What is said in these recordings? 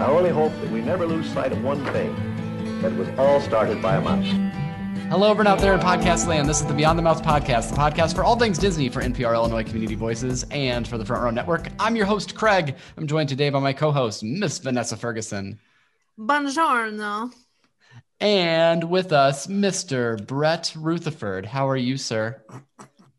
I only hope that we never lose sight of one thing that it was all started by a mouse. Hello, everyone out there in podcast land. This is the Beyond the Mouse podcast, the podcast for all things Disney for NPR Illinois Community Voices and for the Front Row Network. I'm your host, Craig. I'm joined today by my co host, Miss Vanessa Ferguson. Buongiorno. And with us, Mr. Brett Rutherford. How are you, sir?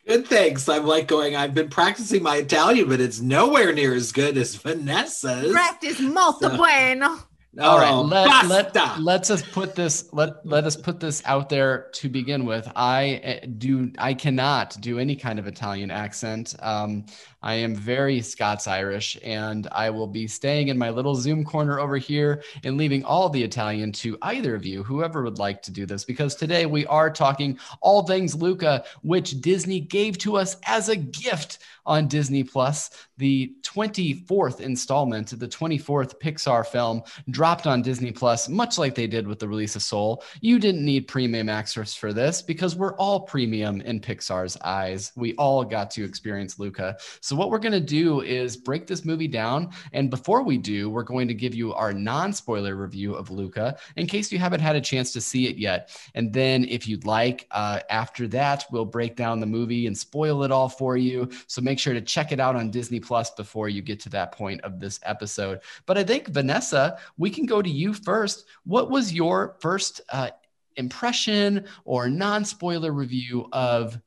Good, thanks. I'm like going, I've been practicing my Italian, but it's nowhere near as good as Vanessa's. Practice molto So- bueno. All right, Oh, let, let, let's us put this let let us put this out there to begin with. I eh, do I cannot do any kind of Italian accent. Um, I am very Scots Irish, and I will be staying in my little Zoom corner over here and leaving all the Italian to either of you, whoever would like to do this, because today we are talking all things Luca, which Disney gave to us as a gift on Disney Plus. The 24th installment, of the 24th Pixar film, dropped on Disney Plus, much like they did with the release of Soul. You didn't need premium access for this because we're all premium in Pixar's eyes. We all got to experience Luca. So, what we're going to do is break this movie down. And before we do, we're going to give you our non spoiler review of Luca in case you haven't had a chance to see it yet. And then, if you'd like, uh, after that, we'll break down the movie and spoil it all for you. So, make sure to check it out on Disney Plus before you get to that point of this episode. But I think, Vanessa, we can go to you first. What was your first uh, impression or non spoiler review of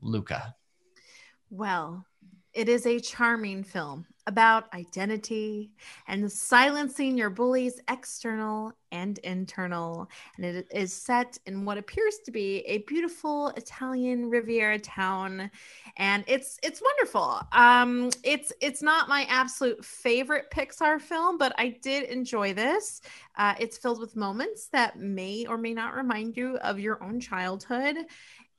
Luca? Well, it is a charming film about identity and silencing your bullies, external and internal. And it is set in what appears to be a beautiful Italian Riviera town. And it's it's wonderful. Um, it's it's not my absolute favorite Pixar film, but I did enjoy this. Uh, it's filled with moments that may or may not remind you of your own childhood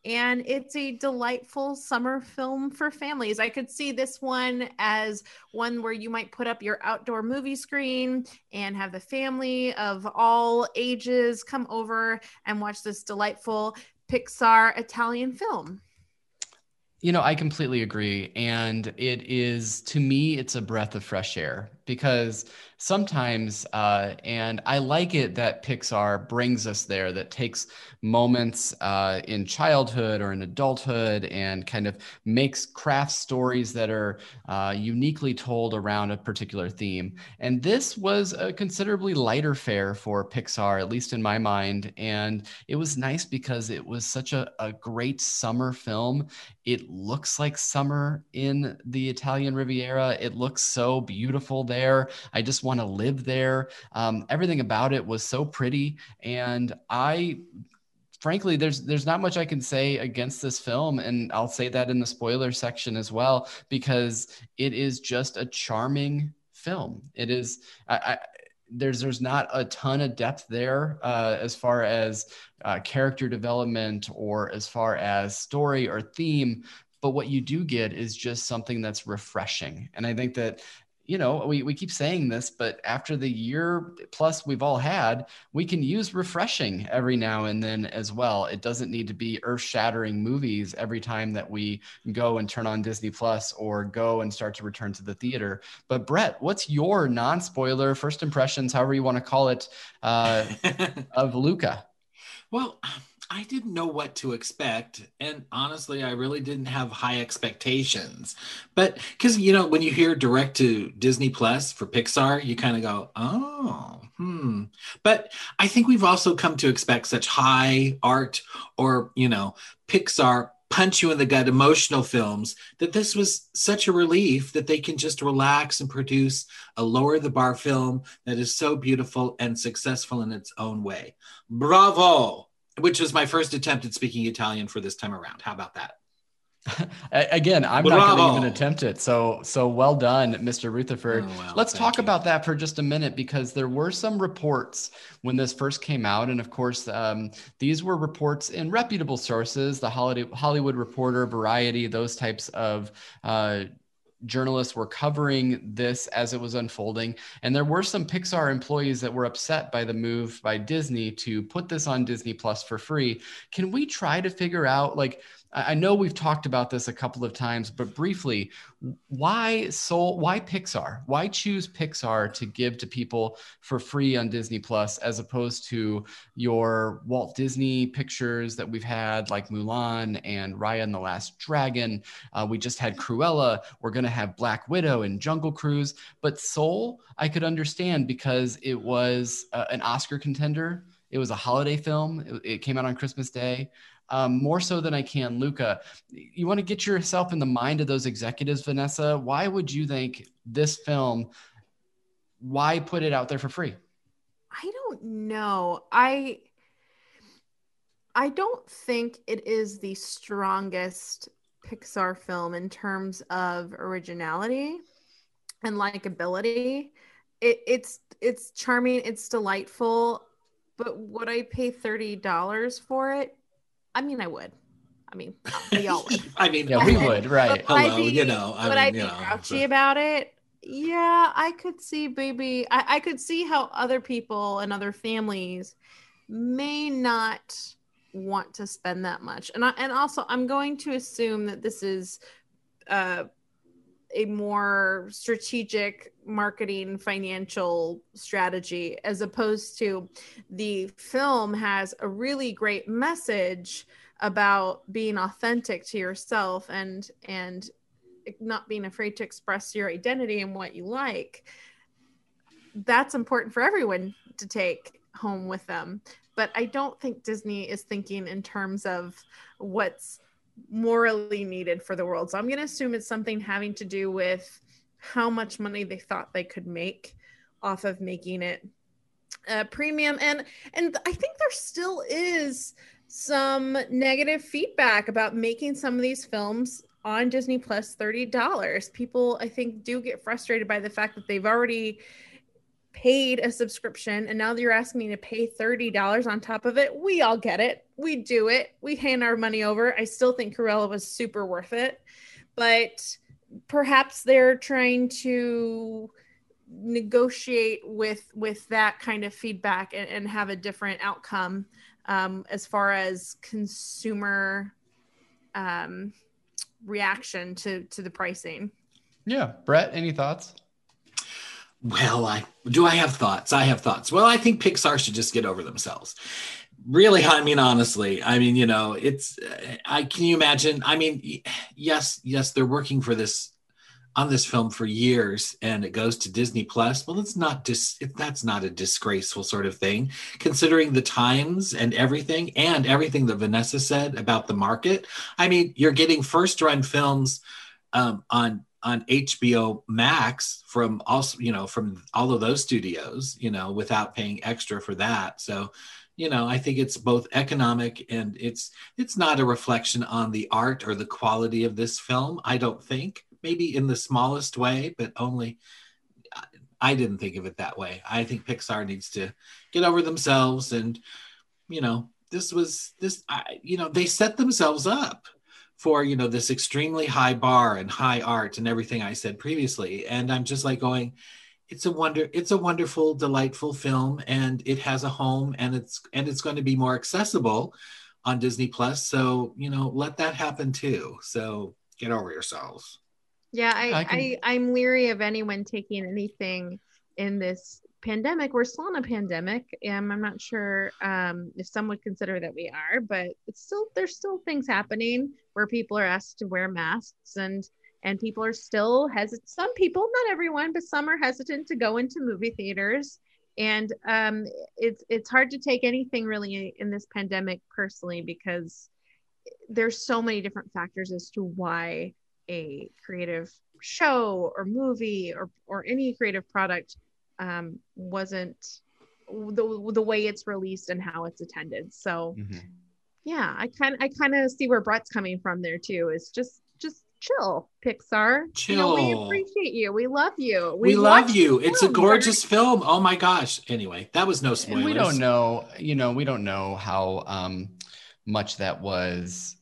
and it's a delightful summer film for families. I could see this one as one where you might put up your outdoor movie screen and have the family of all ages come over and watch this delightful Pixar Italian film. You know, I completely agree. And it is, to me, it's a breath of fresh air because sometimes, uh, and I like it that Pixar brings us there, that takes moments uh, in childhood or in adulthood and kind of makes craft stories that are uh, uniquely told around a particular theme. And this was a considerably lighter fare for Pixar, at least in my mind. And it was nice because it was such a, a great summer film. It looks like summer in the Italian Riviera. It looks so beautiful there. I just want to live there. Um, everything about it was so pretty. And I frankly there's there's not much i can say against this film and i'll say that in the spoiler section as well because it is just a charming film it is i, I there's there's not a ton of depth there uh, as far as uh, character development or as far as story or theme but what you do get is just something that's refreshing and i think that you know, we, we keep saying this, but after the year plus we've all had, we can use refreshing every now and then as well. It doesn't need to be earth shattering movies every time that we go and turn on Disney Plus or go and start to return to the theater. But Brett, what's your non spoiler first impressions, however you want to call it, uh, of Luca? well, I didn't know what to expect. And honestly, I really didn't have high expectations. But because, you know, when you hear direct to Disney Plus for Pixar, you kind of go, oh, hmm. But I think we've also come to expect such high art or, you know, Pixar punch you in the gut emotional films that this was such a relief that they can just relax and produce a lower the bar film that is so beautiful and successful in its own way. Bravo! Which was my first attempt at speaking Italian for this time around. How about that? Again, I'm not going to even attempt it. So, so well done, Mr. Rutherford. Oh, well, Let's talk you. about that for just a minute because there were some reports when this first came out, and of course, um, these were reports in reputable sources: the Hollywood, Hollywood Reporter, Variety, those types of. Uh, journalists were covering this as it was unfolding. And there were some pixar employees that were upset by the move by disney to put this on disney plus for free. Can we try to figure out like I know we've talked about this a couple of times, but briefly, why Soul? Why Pixar? Why choose Pixar to give to people for free on Disney Plus as opposed to your Walt Disney pictures that we've had, like Mulan and Raya and the Last Dragon? Uh, we just had Cruella. We're going to have Black Widow and Jungle Cruise. But Soul, I could understand because it was uh, an Oscar contender. It was a holiday film. It, it came out on Christmas Day um, more so than I can Luca. You want to get yourself in the mind of those executives, Vanessa. Why would you think this film? Why put it out there for free? I don't know. I I don't think it is the strongest Pixar film in terms of originality and likability. It, it's it's charming, it's delightful, but would I pay thirty dollars for it? I mean, I would. I mean, we all would. I mean, yeah, we would, right? Hello, be, you know, I would mean, I be you know, grouchy but- about it? Yeah, I could see, baby. I, I could see how other people and other families may not want to spend that much, and I, and also I'm going to assume that this is uh, a more strategic marketing financial strategy as opposed to the film has a really great message about being authentic to yourself and and not being afraid to express your identity and what you like. That's important for everyone to take home with them. But i don't think disney is thinking in terms of what's morally needed for the world. So i'm going to assume it's something having to do with how much money they thought they could make off of making it uh, premium. And and i think there still is some negative feedback about making some of these films on disney plus $30 people i think do get frustrated by the fact that they've already paid a subscription and now you're asking me to pay $30 on top of it we all get it. We do it. We hand our money over. I still think Cruella was super worth it. But perhaps they're trying to negotiate with with that kind of feedback and, and have a different outcome um, as far as consumer um, reaction to to the pricing Yeah, Brett, any thoughts? Well, I do. I have thoughts. I have thoughts. Well, I think Pixar should just get over themselves. Really, I mean, honestly, I mean, you know, it's. I can you imagine? I mean, yes, yes, they're working for this on this film for years, and it goes to Disney Plus. Well, it's not just dis. That's not a disgraceful sort of thing, considering the times and everything, and everything that Vanessa said about the market. I mean, you're getting first-run films um, on on HBO Max from also, you know, from all of those studios, you know, without paying extra for that. So, you know, I think it's both economic and it's it's not a reflection on the art or the quality of this film. I don't think. Maybe in the smallest way, but only I didn't think of it that way. I think Pixar needs to get over themselves and you know, this was this I, you know, they set themselves up for you know this extremely high bar and high art and everything I said previously. And I'm just like going, it's a wonder, it's a wonderful, delightful film, and it has a home, and it's and it's going to be more accessible on Disney Plus. So you know, let that happen too. So get over yourselves. Yeah, I, I I, can- I'm leery of anyone taking anything in this pandemic. We're still in a pandemic, and I'm not sure um, if some would consider that we are, but it's still there's still things happening where people are asked to wear masks and and people are still hesitant. Some people, not everyone, but some are hesitant to go into movie theaters. And um, it's it's hard to take anything really in this pandemic personally because there's so many different factors as to why a creative show or movie or or any creative product um, wasn't the, the way it's released and how it's attended. So yeah, I kind I kind of see where Brett's coming from there too. Just just chill, Pixar. You know, we appreciate you. We love you. We, love you. the It's a film. gorgeous film. Oh my gosh. Anyway, that was no spoilers. And we don't know, you know, we don't know how um, much that was.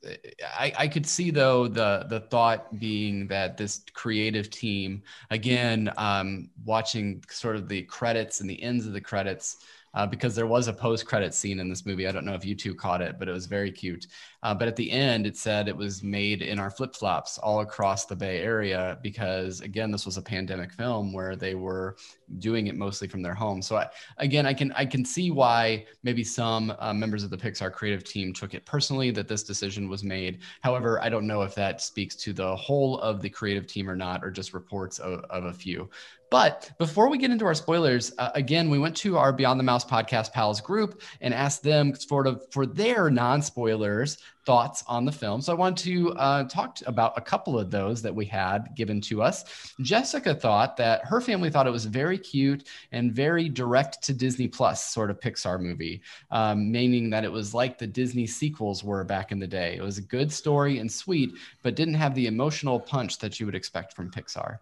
I, I could see though the the thought being that this creative team, again, um, watching sort of the credits and the ends of the credits, uh, because there was a post-credit scene in this movie. I don't know if you two caught it, but it was very cute. Uh, but at the end, it said it was made in our flip-flops all across the Bay Area because, again, this was a pandemic film where they were doing it mostly from their home. So I, again, I can I can see why maybe some uh, members of the Pixar creative team took it personally that this decision was made. However, I don't know if that speaks to the whole of the creative team or not, or just reports of, of a few. But before we get into our spoilers, uh, again, we went to our Beyond the Mouse podcast pals group and ask them sort of for their non spoilers thoughts on the film. So I want to uh, talk about a couple of those that we had given to us. Jessica thought that her family thought it was very cute and very direct to Disney Plus sort of Pixar movie, um, meaning that it was like the Disney sequels were back in the day. It was a good story and sweet, but didn't have the emotional punch that you would expect from Pixar.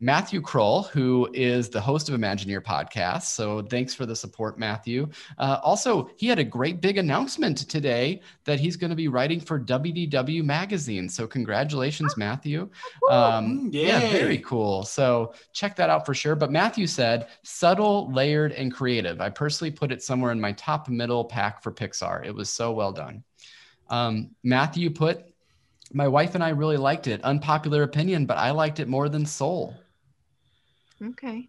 Matthew Kroll, who is the host of Imagineer podcast. So thanks for the support, Matthew. Uh, also, he had a great big announcement today that he's going to be writing for WDW Magazine. So congratulations, Matthew. Um, yeah, very cool. So check that out for sure. But Matthew said subtle, layered, and creative. I personally put it somewhere in my top middle pack for Pixar. It was so well done. Um, Matthew put, my wife and I really liked it. Unpopular opinion, but I liked it more than Soul. Okay.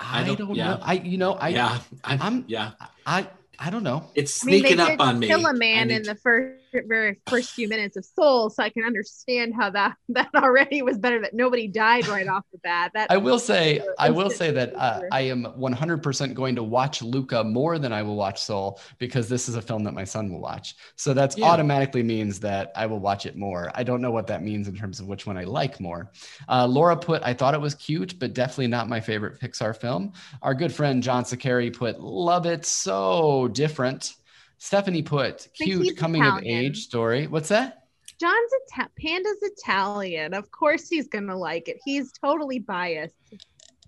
I, I don't, don't yeah. know. I you know I yeah I'm, I'm yeah I I don't know. It's sneaking I mean, up on me. Kill a man in the first very first few minutes of Soul, so I can understand how that that already was better. That nobody died right off the bat. That I will say, I will say that uh, I am 100% going to watch Luca more than I will watch Soul because this is a film that my son will watch. So that's yeah. automatically means that I will watch it more. I don't know what that means in terms of which one I like more. Uh, Laura put, I thought it was cute, but definitely not my favorite Pixar film. Our good friend John Sakari put, love it so different. Stephanie put cute coming Italian. of age story. What's that? John's Ita- Panda's Italian. Of course he's gonna like it. He's totally biased.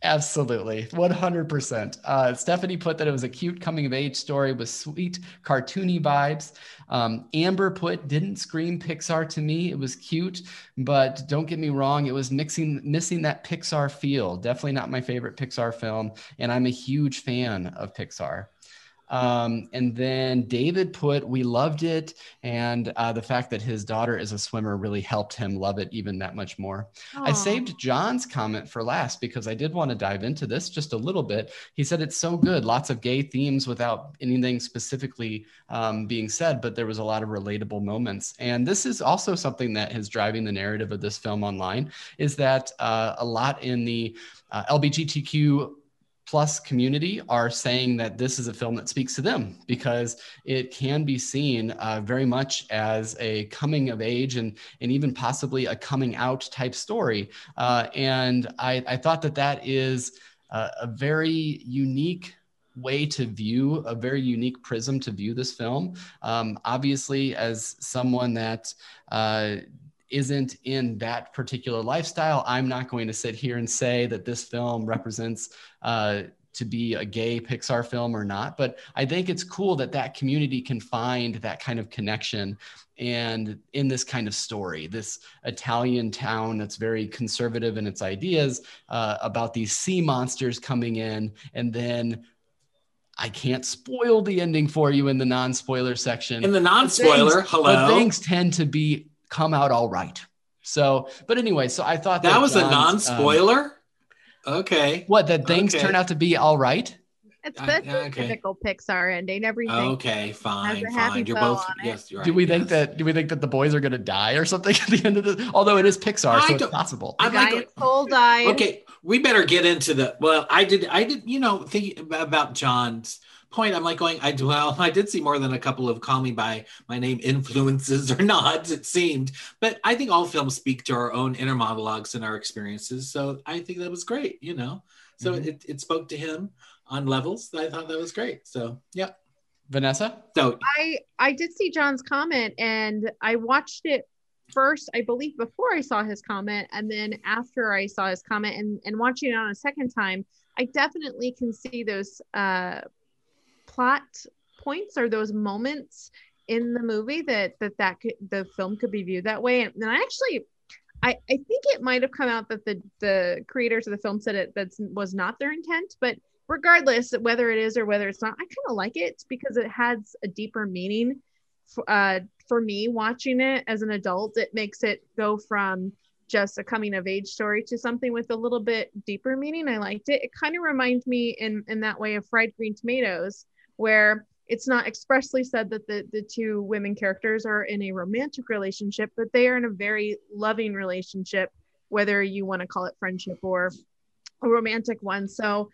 Absolutely, 100%. Uh, Stephanie put that it was a cute coming of age story with sweet cartoony vibes. Um, Amber put didn't scream Pixar to me. It was cute, but don't get me wrong, it was mixing missing that Pixar feel. Definitely not my favorite Pixar film, and I'm a huge fan of Pixar. Um, and then David put, we loved it. And uh, the fact that his daughter is a swimmer really helped him love it even that much more. Aww. I saved John's comment for last because I did want to dive into this just a little bit. He said it's so good, lots of gay themes without anything specifically um, being said, but there was a lot of relatable moments. And this is also something that is driving the narrative of this film online is that uh, a lot in the uh, LGBTQ plus community are saying that this is a film that speaks to them because it can be seen uh, very much as a coming of age and, and even possibly a coming out type story. Uh, and I, I thought that that is uh, a very unique way to view a very unique prism to view this film um, obviously as someone that uh, isn't in that particular lifestyle. I'm not going to sit here and say that this film represents uh, to be a gay Pixar film or not, but I think it's cool that that community can find that kind of connection and in this kind of story, this Italian town that's very conservative in its ideas uh, about these sea monsters coming in and then I can't spoil the ending for you in the non-spoiler section. In the non-spoiler, things, hello. But things tend to be come out all right. So, but anyway, so I thought that, that was John's, a non-spoiler. Um, okay. What that things okay. turn out to be all right. It's that's uh, okay. typical Pixar ending. Everything. Okay, fine, fine. You're both. Yes, you're right. Do we yes. think that? Do we think that the boys are going to die or something at the end of this? Although it is Pixar, I so it's possible. I'm like, soul died. Okay, we better get into the. Well, I did. I did. You know, thinking about John's point, I'm like going, I well, I did see more than a couple of call me by my name influences or nods, it seemed. But I think all films speak to our own inner monologues and our experiences. So I think that was great, you know. So mm-hmm. it, it spoke to him on levels. I thought that was great. So yeah. Vanessa? So I I did see John's comment and I watched it first, I believe before I saw his comment, and then after I saw his comment and, and watching it on a second time, I definitely can see those uh plot points or those moments in the movie that that that could, the film could be viewed that way and, and i actually I, I think it might have come out that the the creators of the film said it that was not their intent, but regardless whether it is or whether it's not, I kind of like it because it has a deeper meaning. Uh, for me, watching it as an adult, it makes it go from just a coming of age story to something with a little bit deeper meaning. I liked it. It kind of reminds me in in that way of Fried Green Tomatoes, where it's not expressly said that the, the two women characters are in a romantic relationship, but they are in a very loving relationship, whether you want to call it friendship or a romantic one. So,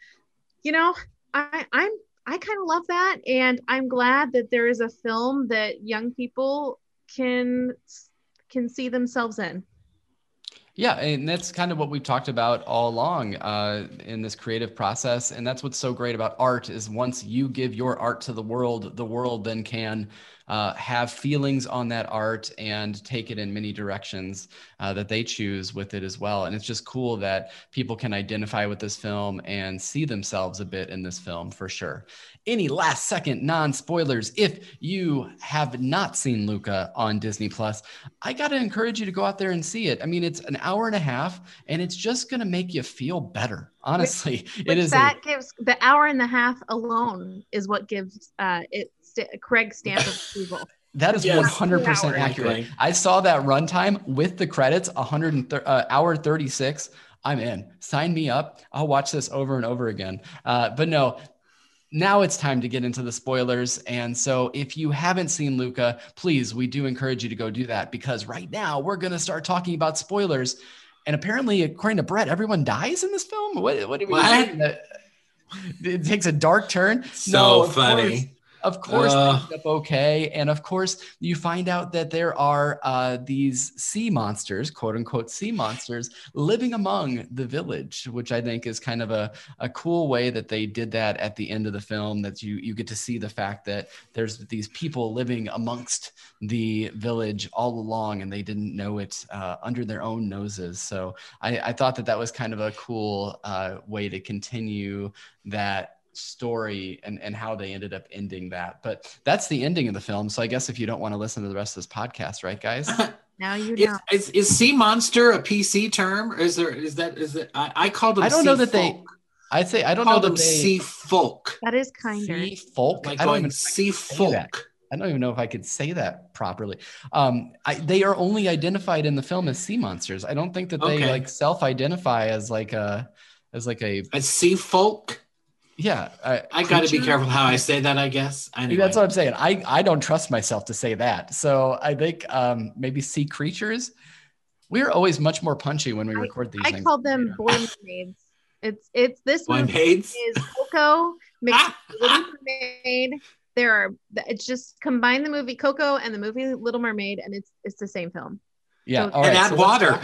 you know, I, I'm I kind of love that, and I'm glad that there is a film that young people can can see themselves in. Yeah, and that's kind of what we've talked about all along uh, in this creative process, and that's what's so great about art is once you give your art to the world, the world then can uh, have feelings on that art and take it in many directions uh, that they choose with it as well. And it's just cool that people can identify with this film and see themselves a bit in this film for sure any last second non spoilers. If you have not seen Luca on Disney Plus, I got to encourage you to go out there and see it. I mean, it's an hour and a half and it's just going to make you feel better. Honestly, which, it is that a, gives the hour and a half alone is what gives uh, it st- Craig stamp of approval. That is yes. 100% accurate. I saw that runtime with the credits, 100 uh, hour 36. I'm in. Sign me up. I'll watch this over and over again. Uh, but no, now it's time to get into the spoilers. And so if you haven't seen Luca, please, we do encourage you to go do that because right now we're going to start talking about spoilers. And apparently, according to Brett, everyone dies in this film. What, what are we what? It takes a dark turn. So no, funny. Of course, uh, up okay, and of course, you find out that there are uh, these sea monsters, quote unquote, sea monsters, living among the village, which I think is kind of a, a cool way that they did that at the end of the film. That you you get to see the fact that there's these people living amongst the village all along, and they didn't know it uh, under their own noses. So I, I, thought that that was kind of a cool uh, way to continue that story and, and how they ended up ending that. But that's the ending of the film. So I guess if you don't want to listen to the rest of this podcast, right, guys? now you know. Is, is, is, sea monster a PC term? Or is there is that is it? I, I called them. I don't know that folk. they. I'd say I don't know them they, sea folk. That is kind of sea folk. Like I don't even sea folk. I don't even know if I could say that properly. Um, I, they are only identified in the film as sea monsters. I don't think that they okay. like self-identify as like a as like a a sea folk yeah I, I got to be careful how i say that i guess. Anyway. that's what i'm saying. I i don't trust myself to say that. So i think um maybe sea creatures. We're always much more punchy when we I, record these i things. call them boy mermaids it's it's this one is coco mixed little mermaid. There are it's just combine the movie coco and the movie little mermaid and it's it's the same film. Yeah so, and add so water.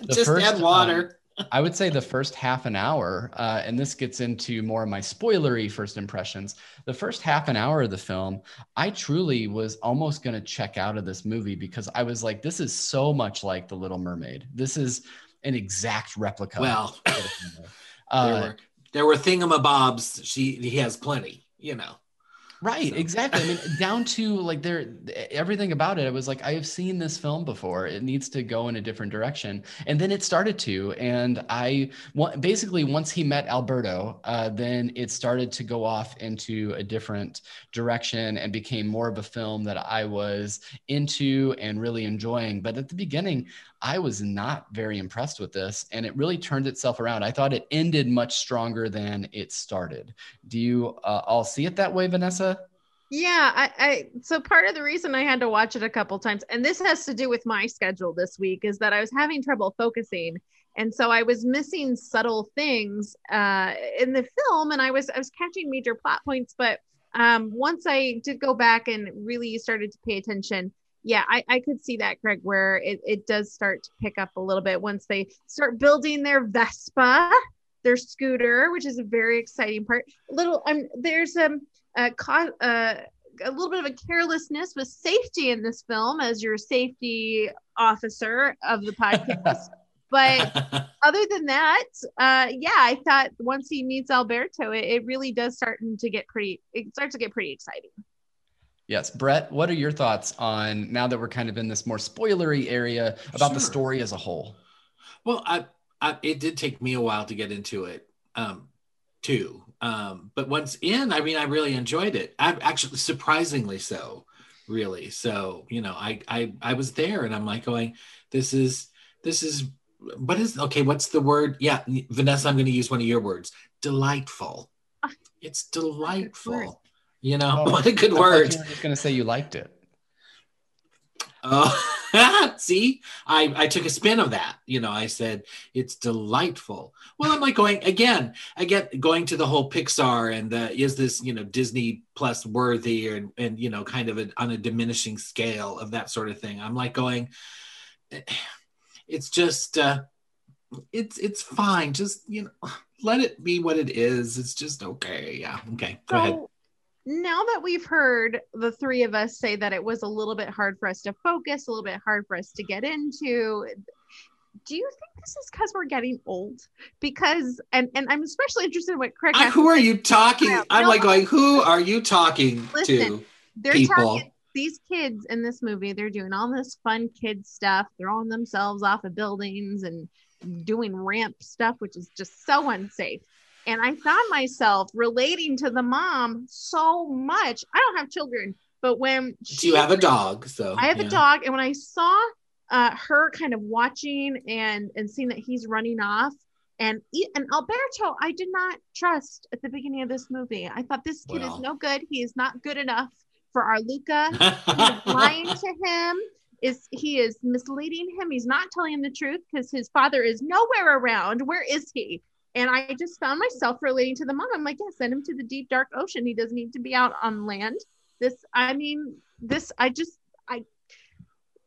just first, add water. um, I would say the first half an hour, uh, and this gets into more of my spoilery first impressions. The first half an hour of the film, I truly was almost going to check out of this movie because I was like, this is so much like The Little Mermaid. This is an exact replica. Well, uh, there, were, there were thingamabobs. She he has plenty, you know. Right, so. exactly. I mean, down to like there, everything about it. I was like, I have seen this film before. It needs to go in a different direction, and then it started to. And I basically once he met Alberto, uh, then it started to go off into a different direction and became more of a film that I was into and really enjoying. But at the beginning, I was not very impressed with this, and it really turned itself around. I thought it ended much stronger than it started. Do you uh, all see it that way, Vanessa? Yeah, I, I so part of the reason I had to watch it a couple times, and this has to do with my schedule this week, is that I was having trouble focusing, and so I was missing subtle things uh, in the film, and I was I was catching major plot points, but um, once I did go back and really started to pay attention, yeah, I, I could see that, Craig, where it, it does start to pick up a little bit once they start building their Vespa, their scooter, which is a very exciting part. A Little, um, there's um, a, a, a little bit of a carelessness with safety in this film as your safety officer of the podcast. but other than that, uh, yeah, I thought once he meets Alberto, it, it really does start to get pretty. It starts to get pretty exciting. Yes, Brett, what are your thoughts on now that we're kind of in this more spoilery area about the story as a whole? Well, I, I it did take me a while to get into it, um, too. Um, but once in, I mean, I really enjoyed it. I actually surprisingly so, really. So you know, I I I was there, and I'm like going, this is this is what is okay? What's the word? Yeah, Vanessa, I'm going to use one of your words. Delightful. Ah, It's word. delightful. You know, Oh, what a good I word. You were just going to say you liked it. Oh, see, I, I took a spin of that. You know, I said it's delightful. Well, I'm like going again, I get going to the whole Pixar and the, is this, you know, Disney plus worthy and, and, you know, kind of a, on a diminishing scale of that sort of thing. I'm like going, eh, it's just, uh, it's, it's fine. Just, you know, let it be what it is. It's just okay. Yeah. Okay. Go ahead. Now that we've heard the three of us say that it was a little bit hard for us to focus, a little bit hard for us to get into, do you think this is because we're getting old? Because and and I'm especially interested in what Craig I- who are you talking? I'm no. like going, who are you talking Listen, to? They're people. talking these kids in this movie, they're doing all this fun kid stuff, throwing themselves off of buildings and doing ramp stuff, which is just so unsafe. And I found myself relating to the mom so much. I don't have children, but when Do you have a dog? So I have yeah. a dog, and when I saw uh, her kind of watching and and seeing that he's running off, and and Alberto, I did not trust at the beginning of this movie. I thought this kid Well. is no good. He is not good enough for our Luca. He is lying to him. Is he is misleading him? He's not telling him the truth because his father is nowhere around. Where is he? And I just found myself relating to the mom. I'm like, yeah, send him to the deep dark ocean. He doesn't need to be out on land. This, I mean, this, I just, I,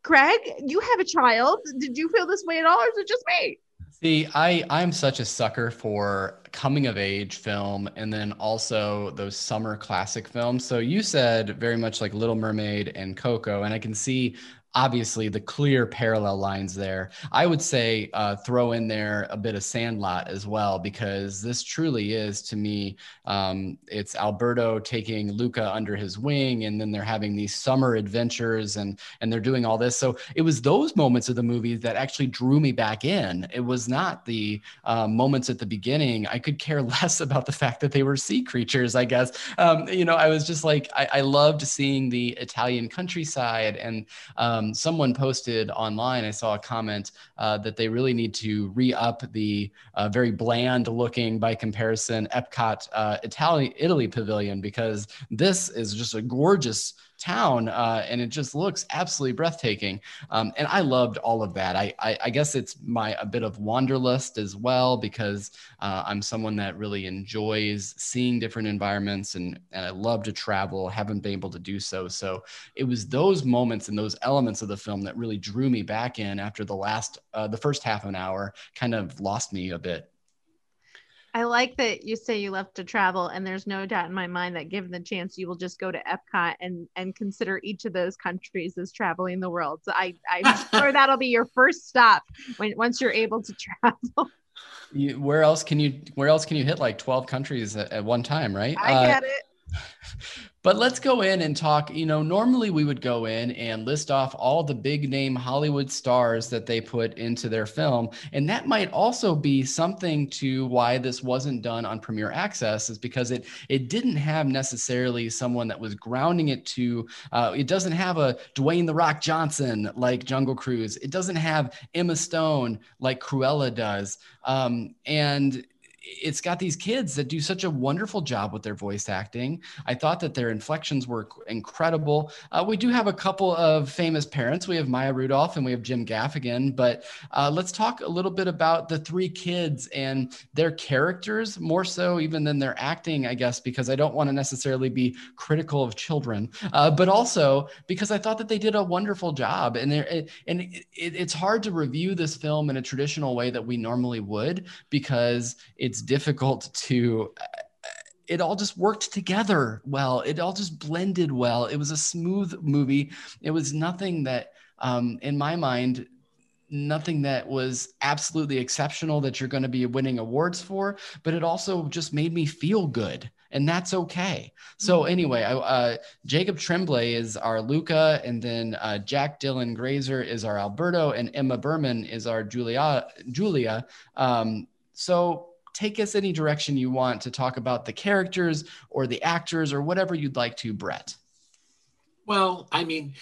Craig, you have a child. Did you feel this way at all, or is it just me? See, I I'm such a sucker for coming of age film and then also those summer classic films. So you said very much like Little Mermaid and Coco, and I can see obviously the clear parallel lines there. I would say uh, throw in there a bit of Sandlot as well because this truly is to me. Um, it's Alberto taking Luca under his wing, and then they're having these summer adventures, and and they're doing all this. So it was those moments of the movie that actually drew me back in. It was not the uh, moments at the beginning. I could care less about the fact that they were sea creatures. I guess um, you know I was just like I, I loved seeing the Italian countryside, and um, someone posted online. I saw a comment uh, that they really need to re-up the uh, very bland-looking, by comparison, Epcot uh, Italy Italy pavilion because this is just a gorgeous town uh, and it just looks absolutely breathtaking. Um, and i loved all of that. I, I i guess it's my a bit of wanderlust as well because uh, i'm someone that really enjoys seeing different environments and and i love to travel haven't been able to do so. So it was those moments and those elements of the film that really drew me back in after the last uh, the first half an hour kind of lost me a bit I like that you say you love to travel, and there's no doubt in my mind that given the chance, you will just go to Epcot and and consider each of those countries as traveling the world. So I I'm sure that'll be your first stop when once you're able to travel. you, where else can you where else can you hit like 12 countries at, at one time right I Uh, get it. But let's go in and talk. You know, normally we would go in and list off all the big name Hollywood stars that they put into their film. And that might also be something to why this wasn't done on Premiere Access, is because it it didn't have necessarily someone that was grounding it to uh, it doesn't have a Dwayne the Rock Johnson like Jungle Cruise. It doesn't have Emma Stone like Cruella does. Um, and it's got these kids that do such a wonderful job with their voice acting. I thought that their inflections were incredible. Uh, we do have a couple of famous parents. We have Maya Rudolph and we have Jim Gaffigan. But uh, let's talk a little bit about the three kids and their characters more so even than their acting, I guess, because I don't want to necessarily be critical of children, uh, but also because I thought that they did a wonderful job. And and it, it's hard to review this film in a traditional way that we normally would because it's difficult to it all just worked together well it all just blended well it was a smooth movie it was nothing that um, in my mind nothing that was absolutely exceptional that you're going to be winning awards for, but it also just made me feel good. And that's okay. So Mm-hmm. anyway, I, uh, Jacob Tremblay is our Luca, and then uh, Jack Dylan Grazer is our Alberto, and Emma Berman is our Julia. Julia. Um, so take us any direction you want to talk about the characters or the actors or whatever you'd like to, Brett. Well, I mean,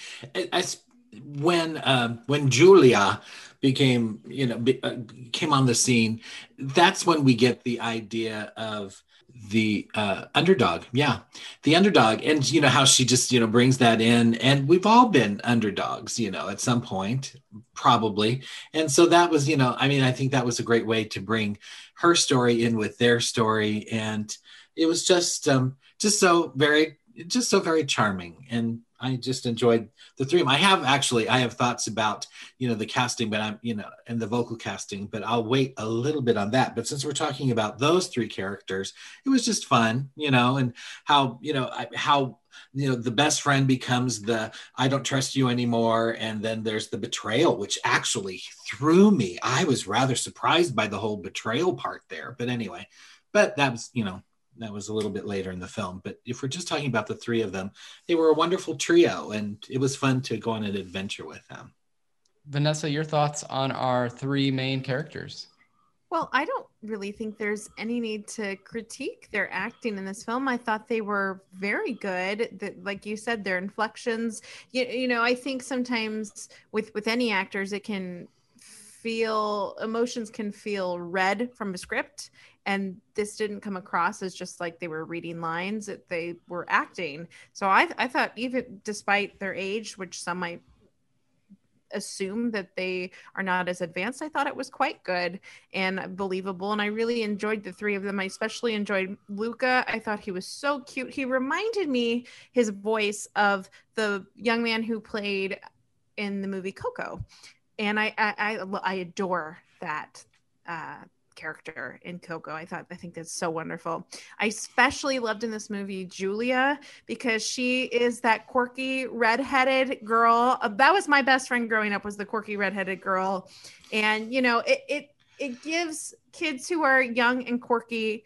as when um, when Julia became, you know, be, uh, came on the scene, that's when we get the idea of the uh, underdog. Yeah, the underdog, and you know how she just you know brings that in, and we've all been underdogs, you know, at some point, probably, and so that was, you know, I mean, I think that was a great way to bring her story in with their story, and it was just um, just so very just so very charming. And i just enjoyed the three of them. I have actually i have thoughts about you know the casting but i'm you know and the vocal casting but i'll wait a little bit on that. But since we're talking about those three characters it was just fun you know and how you know how you know the best friend becomes the i don't trust you anymore and then there's the betrayal which actually threw me. I was rather surprised by the whole betrayal part there but anyway. But that was you know that was a little bit later in the film. But if we're just talking about the three of them, they were a wonderful trio, and it was fun to go on an adventure with them. Vanessa, your thoughts on our three main characters? Well, I don't really think there's any need to critique their acting in this film. I thought they were very good. That, like you said, their inflections. You, you know, I think sometimes with with any actors, it can feel emotions can feel read from a script and this didn't come across as just like they were reading lines that they were acting. So i i thought even despite their age which some might assume that they are not as advanced i thought it was quite good and believable. And i really enjoyed the three of them. I especially enjoyed luca. I thought he was so cute. He reminded me his voice of the young man who played in the movie coco. And i i i, I adore that uh character in Coco. I thought I think that's so wonderful. I especially loved in this movie Julia because she is that quirky redheaded girl. Uh, That was my best friend growing up was the quirky redheaded girl. And you know, it it it gives kids who are young and quirky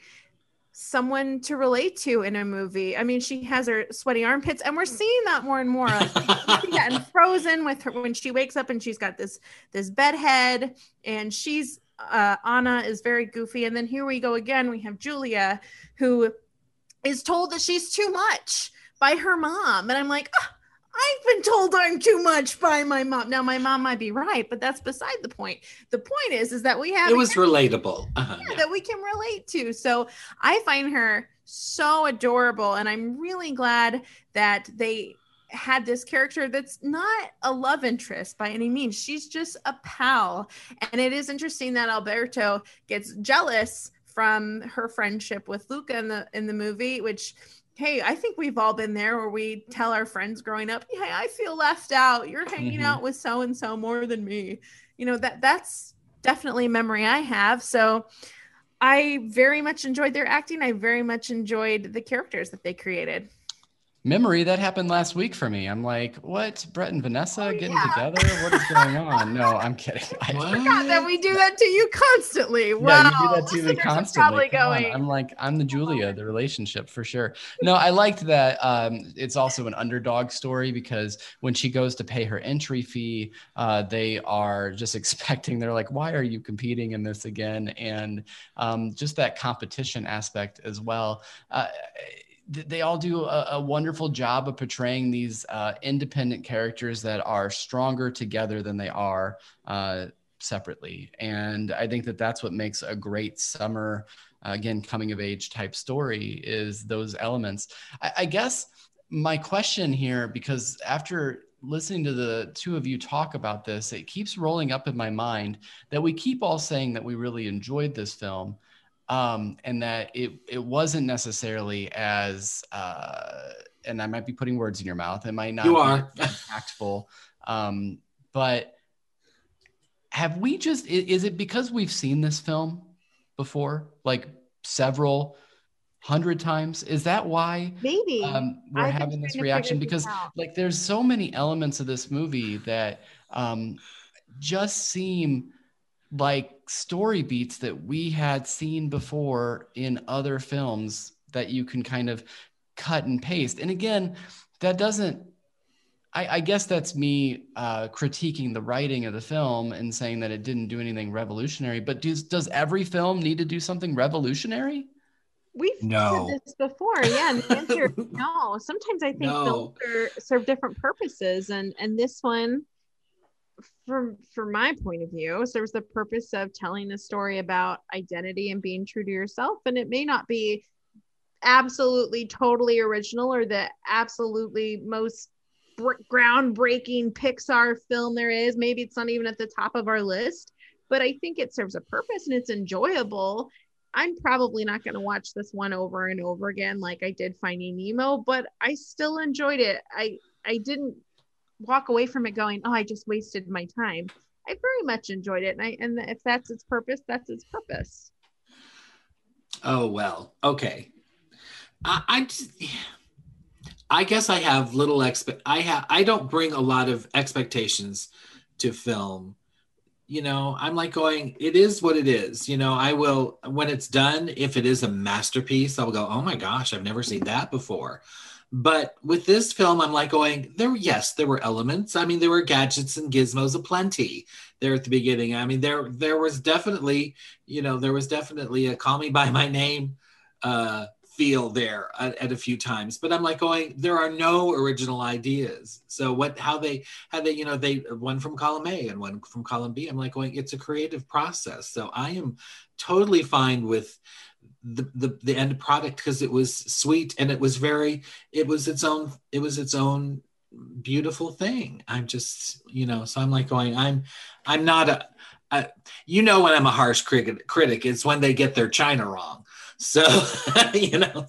someone to relate to in a movie. I mean, she has her sweaty armpits, and we're seeing that more and more. Like, we see that in Frozen with her when she wakes up and she's got this this bed head, and she's uh, Anna is very goofy, and then here we go again. We have Julia, who is told that she's too much by her mom, and I'm like. "Ah, I've been told I'm too much by my mom. Now my mom might be right, but that's beside the point. The point is, is that we have It was relatable. Uh-huh, yeah, yeah. that we can relate to. So I find her so adorable, and I'm really glad that they had this character that's not a love interest by any means. She's just a pal, and it is interesting that Alberto gets jealous from her friendship with Luca in the in the movie, which. Hey, I think we've all been there where we tell our friends growing up, "Hey, I feel left out. You're hanging Mhm. out with so and so more than me." You know that that's definitely a memory I have. So I very much enjoyed their acting. I very much enjoyed the characters that they created. Memory that happened last week for me. I'm like, what? Brett and Vanessa Oh, getting yeah. together? What is going on? No, I'm kidding. I, What? That we do that to you constantly. Yeah, wow. you do that to me Listeners are constantly. Probably going. I'm like, I'm the Julia, the relationship for sure. No, I liked that. Um, it's also an underdog story because when she goes to pay her entry fee, uh, they are just expecting. They're like, why are you competing in this again? And um, just that competition aspect as well. Uh, th- they all do a, a wonderful job of portraying these uh, independent characters that are stronger together than they are uh, separately. And I think that that's what makes a great summer, uh, again, coming of age type story is those elements. I, I guess my question here, because after listening to the two of you talk about this, it keeps rolling up in my mind that we keep all saying that we really enjoyed this film. Um, and that it it wasn't necessarily as uh, and I might be putting words in your mouth. It might not You be are. impactful. Um, but have we just is it because we've seen this film before, like several hundred times? Is that why Maybe. um, we're I've having this reaction? Because out. like there's so many elements of this movie that um, just seem like story beats that we had seen before in other films that you can kind of cut and paste. And again, that doesn't I, I, guess that's me uh, critiquing the writing of the film and saying that it didn't do anything revolutionary. But does does every film need to do something revolutionary? We've no. said this before. Yeah, the answer no. Sometimes I think no. films are, serve different purposes, and and this one, from from my point of view, serves the purpose of telling a story about identity and being true to yourself. And it may not be absolutely totally original or the absolutely most groundbreaking Pixar film there is. Maybe it's not even at the top of our list, but I think it serves a purpose and it's enjoyable. I'm probably not going to watch this one over and over again like I did Finding Nemo, but I still enjoyed it. I I didn't walk away from it going, "Oh, I just wasted my time." I very much enjoyed it, and I and if that's its purpose, that's its purpose. Oh well, okay. I, I just, I guess I have little expect. I have. I don't bring a lot of expectations to film. You know, I'm like going. It is what it is. You know, I will when it's done. If it is a masterpiece, I'll go. Oh my gosh, I've never seen that before. But with this film, I'm like going. There, yes, there were elements. I mean, there were gadgets and gizmos aplenty there at the beginning. I mean, there there was definitely, you know, there was definitely a "Call Me by My Name." uh feel there at, at, a few times but i'm like going there are no original ideas so what how they how they you know they one from column a and one from column b i'm like going it's a creative process so i am totally fine with the the, the end product because it was sweet and it was very it was its own it was its own beautiful thing. I'm just you know so i'm like going i'm i'm not a, a you know when i'm a harsh critic critic it's when they get their china wrong so, you know,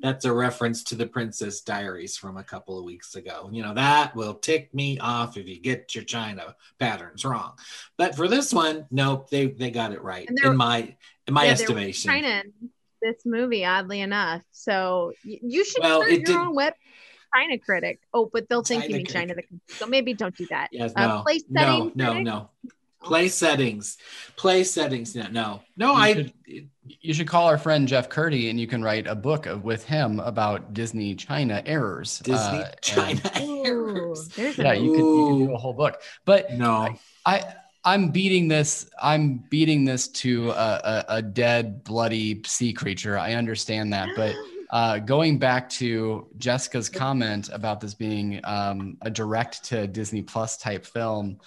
that's a reference to the Princess Diaries from a couple of weeks ago. You know, that will tick me off if you get your China patterns wrong. But for this one, nope, they they got it right in my in my yeah, estimation. China this movie, oddly enough. So you should well, start your did, own web China critic. Oh, but they'll think China you mean China. The, so maybe don't do that. Yes, uh, no, no, no, no. Play settings, play settings. No, no, no. I. Should, you should call our friend Jeff Kurtti, and you can write a book with him about Disney China errors. Disney uh, China and, errors. yeah, you could, you could, do a whole book. But no, I, I I'm beating this. I'm beating this to a, a, a, dead, bloody sea creature. I understand that, but uh, going back to Jessica's comment about this being um, a direct to Disney Plus type film,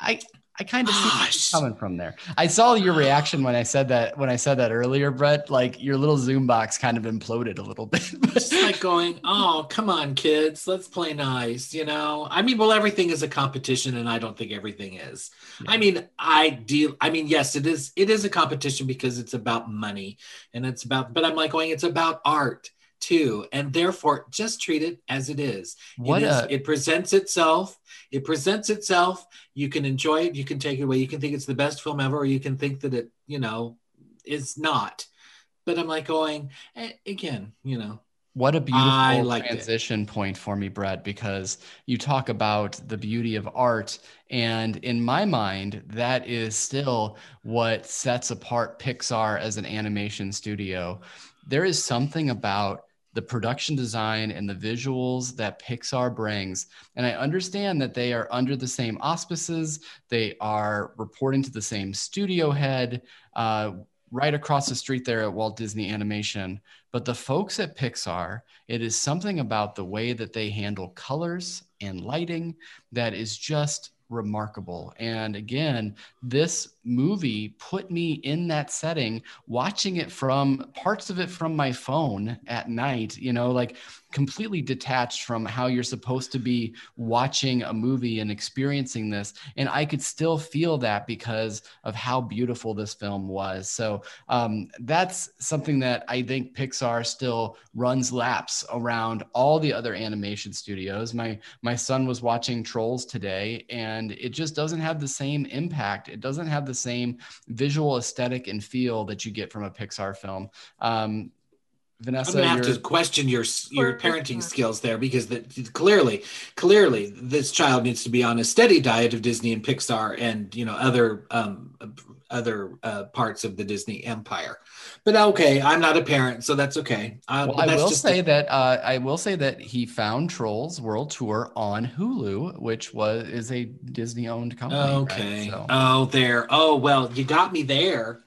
I I kind of see coming from there. I saw your reaction when I said that when I said that earlier, Brett. Like your little Zoom box kind of imploded a little bit. Just like going, "Oh, come on, kids, let's play nice." You know, I mean, well, everything is a competition, and I don't think everything is. Yeah. I mean, I deal. I mean, yes, it is. It is a competition because it's about money, and it's about. But I'm like going, it's about art too, and therefore just treat it as it is. What it, is, a- it presents itself. It presents itself. You can enjoy it. You can take it away. You can think it's the best film ever, or you can think that it, you know, is not. But I'm like going eh, again, you know. What a beautiful transition it. point for me, Brett, because you talk about the beauty of art. And in my mind, that is still what sets apart Pixar as an animation studio. There is something about the production design and the visuals that Pixar brings. And I understand that they are under the same auspices, they are reporting to the same studio head. Uh, right across the street there at Walt Disney Animation. But the folks at Pixar, it is something about the way that they handle colors and lighting that is just remarkable. And again, this movie put me in that setting, watching it from parts of it from my phone at night, you know, like completely detached from how you're supposed to be watching a movie and experiencing this. And I could still feel that because of how beautiful this film was. So um, that's something that I think Pixar still runs laps around all the other animation studios. My my son was watching Trolls today, and it just doesn't have the same impact. It doesn't have the same visual aesthetic and feel that you get from a Pixar film. Um, Vanessa, I'm gonna have you're- to question your your parenting skills there because the, clearly, clearly, this child needs to be on a steady diet of Disney and Pixar and you know other um, other uh, parts of the Disney empire. But okay, I'm not a parent, so that's okay. Uh, Well, but I will just say that uh, I will say that he found Trolls World Tour on Hulu, which was is a Disney owned company. right? okay. So, Oh, there. Oh, well, you got me there.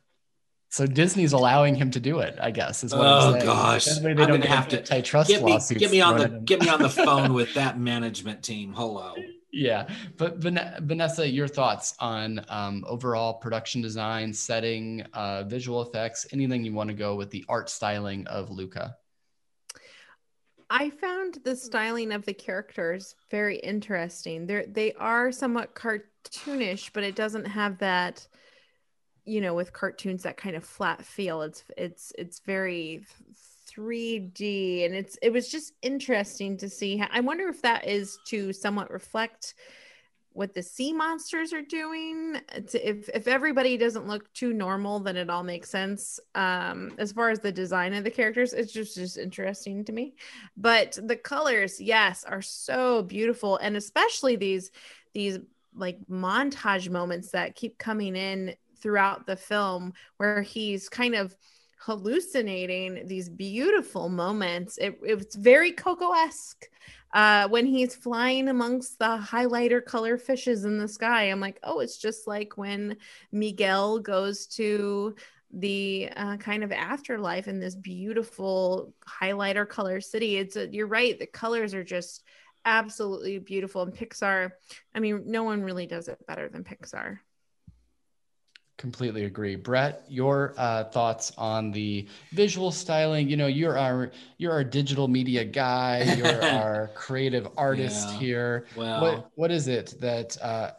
So Disney's allowing him to do it. I guess is what Oh, I'm saying. gosh. That way I'm they don't gonna have to- antitrust Get me, lawsuits get me on the at get me on the phone with that management team. Hello. Yeah, but Vanessa, your thoughts on um, overall production design, setting, uh, visual effects, anything you want to go with the art styling of Luca? I found the styling of the characters very interesting. They they are somewhat cartoonish, but it doesn't have that, you know, with cartoons that kind of flat feel. It's it's it's very 3D, and it's it was just interesting to see. How, I wonder if that is to somewhat reflect what the sea monsters are doing to, if if everybody doesn't look too normal then it all makes sense um as far as the design of the characters it's just just interesting to me but the colors yes are so beautiful and especially these these like montage moments that keep coming in throughout the film where he's kind of hallucinating these beautiful moments. It, it's very coco-esque uh, when he's flying amongst the highlighter color fishes in the sky. I'm like oh it's just like when miguel goes to the uh, kind of afterlife in this beautiful highlighter color city. It's a, you're right the colors are just absolutely beautiful. And pixar i mean no one really does it better than pixar Completely agree, Brett. Your uh, thoughts on the visual styling? You know, you're our you're our digital media guy. You're our creative artist Yeah. here. Well, What what is it that? Uh,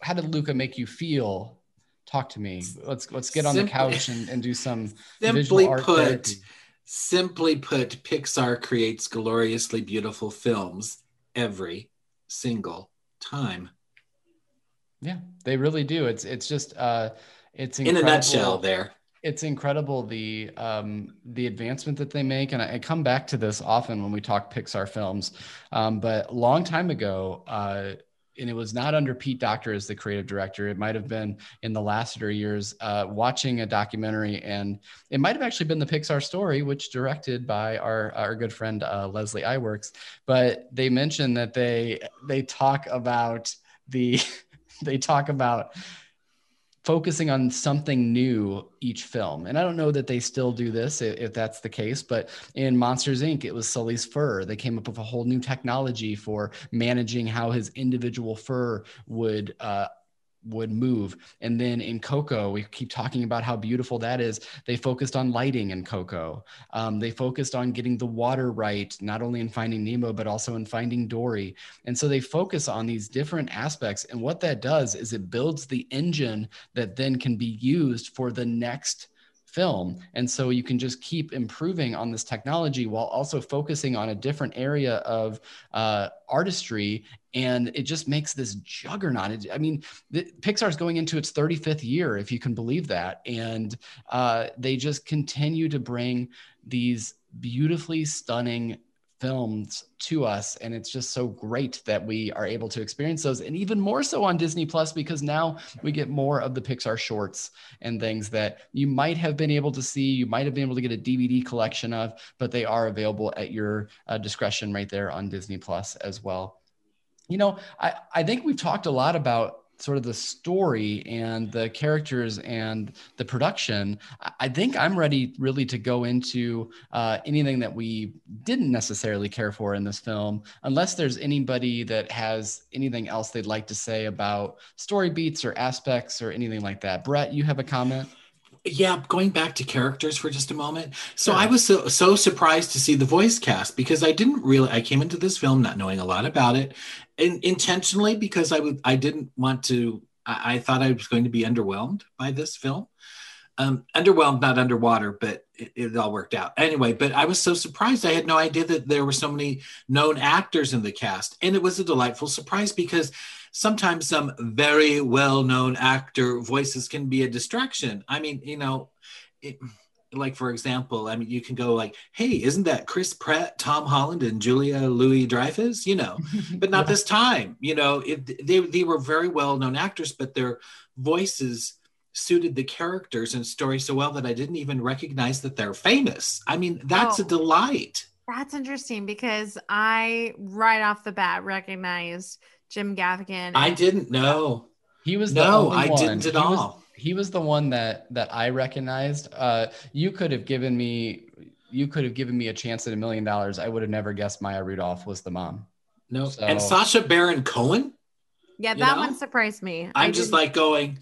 how did Luca make you feel? Talk to me. Let's let's get on the couch and, and do some simply put, therapy. simply put, Pixar creates gloriously beautiful films every single time. Yeah, they really do. It's it's just uh, it's In a nutshell, there. it's incredible the um, the advancement that they make, and I, I come back to this often when we talk Pixar films. Um, but a long time ago, uh, and it was not under Pete Docter as the creative director. It might have been in the Lasseter years, uh, watching a documentary, and it might have actually been the Pixar story, which directed by our our good friend uh, Leslie Iwerks. But they mentioned that they they talk about the they talk about focusing on something new each film. And I don't know that they still do this if that's the case, but in Monsters Inc., it was Sully's fur. They came up with a whole new technology for managing how his individual fur would uh, would move. And then in Coco, we keep talking about how beautiful that is. They focused on lighting in Coco. Um, they focused on getting the water right, not only in Finding Nemo, but also in Finding Dory. And so they focus on these different aspects. And what that does is it builds the engine that then can be used for the next film. And so you can just keep improving on this technology while also focusing on a different area of uh, artistry. And it just makes this juggernaut. It- I mean, the, Pixar's going into its 35th year, if you can believe that. And uh, they just continue to bring these beautifully stunning films to us and it's just so great that we are able to experience those and even more so on Disney Plus because now we get more of the Pixar shorts and things that you might have been able to see you might have been able to get a DVD collection of but they are available at your uh, discretion right there on Disney Plus as well. You know I I think we've talked a lot about sort of the story and the characters and the production I- think I'm ready really to go into uh, anything that we didn't necessarily care for in this film, unless there's anybody that has anything else they'd like to say about story beats or aspects or anything like that. Brett, you have a comment? Yeah going back to characters for just a moment. So Sure. i was so, so surprised to see the voice cast because i didn't really i came into this film not knowing a lot about it and intentionally because i would i didn't want to I, I thought i was going to be underwhelmed by this film. Um underwhelmed not underwater but it, it all worked out. Anyway but i was so surprised. I had no idea that there were so many known actors in the cast and it was a delightful surprise because sometimes some very well known actor voices can be a distraction. I mean, you know, it, like for example, I mean, you can go like, "Hey, isn't that Chris Pratt, Tom Holland, and Julia Louis Dreyfus?" You know, but not this time. You know, it, they they were very well known actors, but their voices suited the characters and story so well that I didn't even recognize that they're famous. I mean, that's Oh. a delight. That's interesting because I right off the bat recognized Jim Gaffigan. I didn't know. He was the No, only I one. didn't at He was- all. he was the one that that I recognized. Uh, you could have given me you could have given me a chance at a million dollars. I would have never guessed Maya Rudolph was the mom. No, So- and Sacha Baron Cohen. Yeah, that know? one surprised me. I I'm just like going,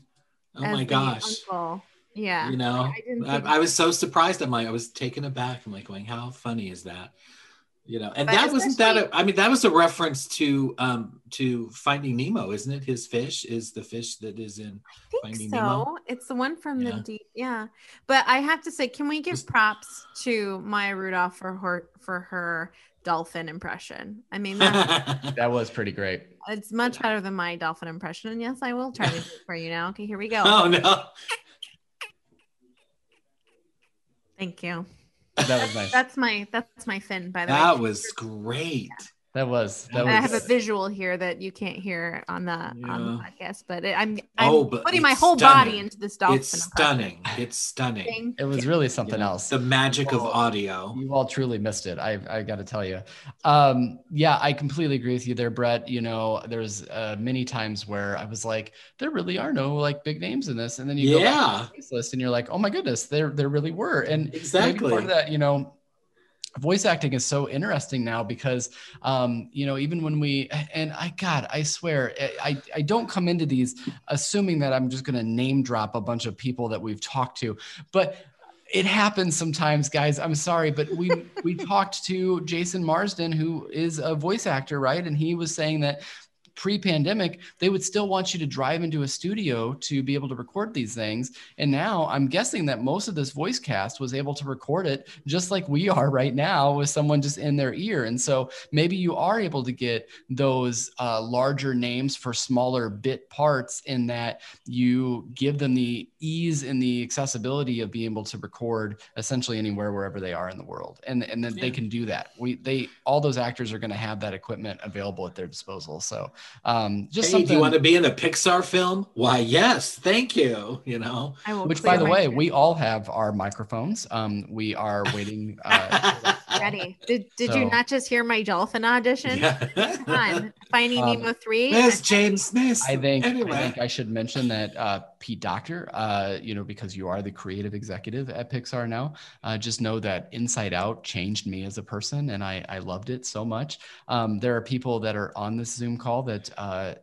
oh my gosh. uncle. Yeah. you know I I, I was so surprised i'm like i was taken aback i'm like going how funny is that you know and But that wasn't that especially- a, i mean that was a reference to um to finding nemo isn't it his fish is the fish that is in I think Finding so. Nemo? It's the one from Yeah. the deep. Yeah. But I have to say, can we give props to Maya Rudolph for her for her dolphin impression? I mean, that, That was pretty great. it's much better than my dolphin impression. And yes, I will try to do it for you now. Okay, here we go. oh no Thank you. That was nice. That's my that's my fin, by the way. that was great That was that And I have a visual here that you can't hear on the on the Yeah. podcast, but it, I'm I'm Oh, but putting my it's whole body into this dolphin. it's impression. stunning it's stunning Thank it was really something You know, else. the magic of audio You all truly missed it. I I got to tell you. Um, yeah, I completely agree with you there, Brett. You know, there's uh, many times where I was like, there really are no like big names in this, and then you go back yeah to the list and you're like, oh my goodness, there there really were. And maybe exactly part of that, you know, voice acting is so interesting now because um you know even when we and i god i swear i i don't come into these assuming that i'm just going to name drop a bunch of people that we've talked to but it happens sometimes guys i'm sorry but we we talked to jason marsden who is a voice actor right? And he was saying that pre-pandemic they would still want you to drive into a studio to be able to record these things. And now i'm guessing that most of this voice cast was able to record it just like we are right now with someone just in their ear. And so maybe you are able to get those uh, larger names for smaller bit parts in that you give them the ease and the accessibility of being able to record essentially anywhere wherever they are in the world. And and then they can do that. We they all those actors are going to have that equipment available at their disposal. So um just hey, something do you want to be in a Pixar film? Why, yes, thank you. You know, which by the way throat. we all have our microphones um we are waiting uh ready. Did did you not just hear my dolphin audition? Come on, Finding Um, Nemo three. There's James Smith. I think anyway. I think I should mention that uh, Pete Docter, uh, you know, because you are the creative executive at Pixar now, uh, just know that Inside Out changed me as a person, and I I loved it so much. Um, there are people that are on this Zoom call that. Uh,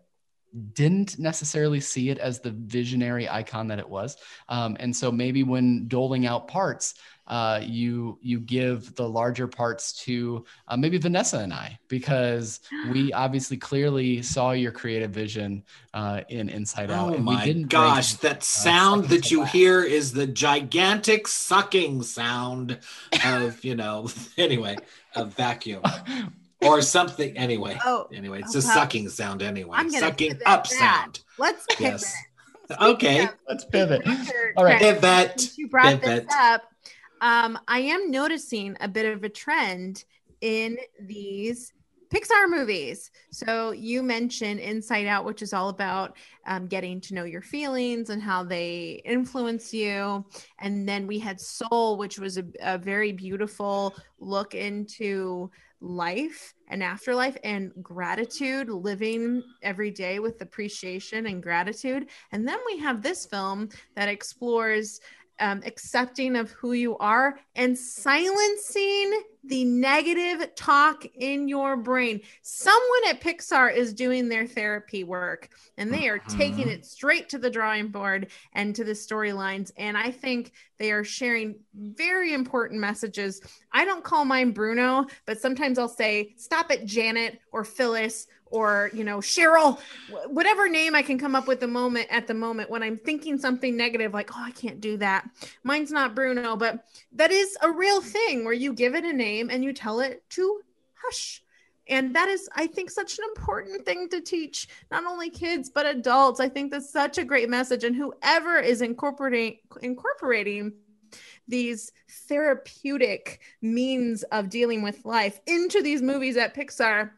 didn't necessarily see it as the visionary icon that it was um, and so maybe when doling out parts uh, you you give the larger parts to uh, maybe Vanessa and I because we obviously clearly saw your creative vision uh, in Inside Out. Oh and we my didn't gosh, bring, that sound seconds that you laugh. hear is the gigantic sucking sound of, you know, anyway, a vacuum or something. Anyway, Oh, anyway, it's oh, a wow. sucking sound anyway. I'm Sucking up that. sound. let's pivot. Yes. Okay. of Let's pivot. All right. credits, Pivot. You brought Pivot. this up. Um, I am noticing a bit of a trend in these Pixar movies. So you mentioned Inside Out, which is all about um, getting to know your feelings and how they influence you. And then we had Soul, which was a, a very beautiful look into life and afterlife and gratitude, living every day with appreciation and gratitude. And then we have this film that explores um, accepting of who you are and silencing the negative talk in your brain. Someone at Pixar is doing their therapy work and they are taking Mhm. it straight to the drawing board and to the storylines. And I think they are sharing very important messages. I don't call mine Bruno, but sometimes I'll say, stop it, Janet or Phyllis or, you know, Cheryl, whatever name I can come up with the moment at the moment when I'm thinking something negative, like, oh, I can't do that. Mine's not Bruno, but that is a real thing where you give it a name and you tell it to hush. And that is, I think, such an important thing to teach not only kids but adults. I think that's such a great message. And whoever is incorporating incorporating these therapeutic means of dealing with life into these movies at Pixar.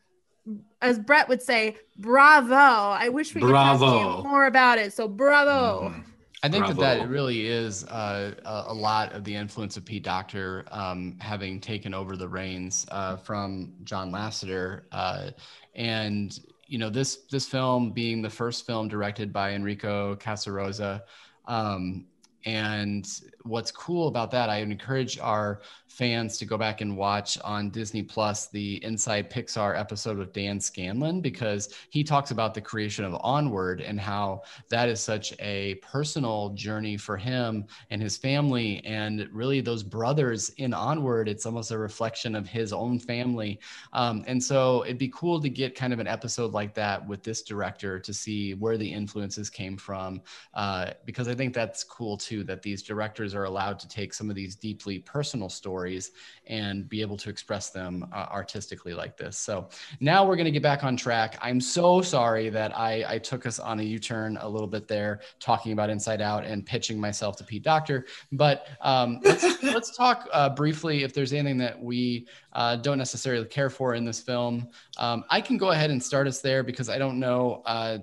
As Brett would say, bravo. I wish we could talk to you more about it. So bravo. Mhm. I think that Bravo. that really is uh, a, a lot of the influence of Pete Docter um, having taken over the reins uh, from John Lasseter, uh, and you know this this film being the first film directed by Enrico Casarosa. Um, and what's cool about that, I encourage our fans to go back and watch on Disney Plus the Inside Pixar episode with Dan Scanlon because he talks about the creation of Onward and how that is such a personal journey for him and his family. And really those brothers in onward it's almost a reflection of his own family. Um, and so it'd be cool to get kind of an episode like that with this director to see where the influences came from uh, because i think that's cool too that these directors are allowed to take some of these deeply personal stories and be able to express them uh, artistically like this so now we're going to get back on track. I'm so sorry that I, I took us on a U-turn a little bit there, talking about Inside Out and pitching myself to Pete Docter. But um, let's, let's talk uh, briefly if there's anything that we uh, don't necessarily care for in this film. Um, I can go ahead and start us there because I don't know. Uh,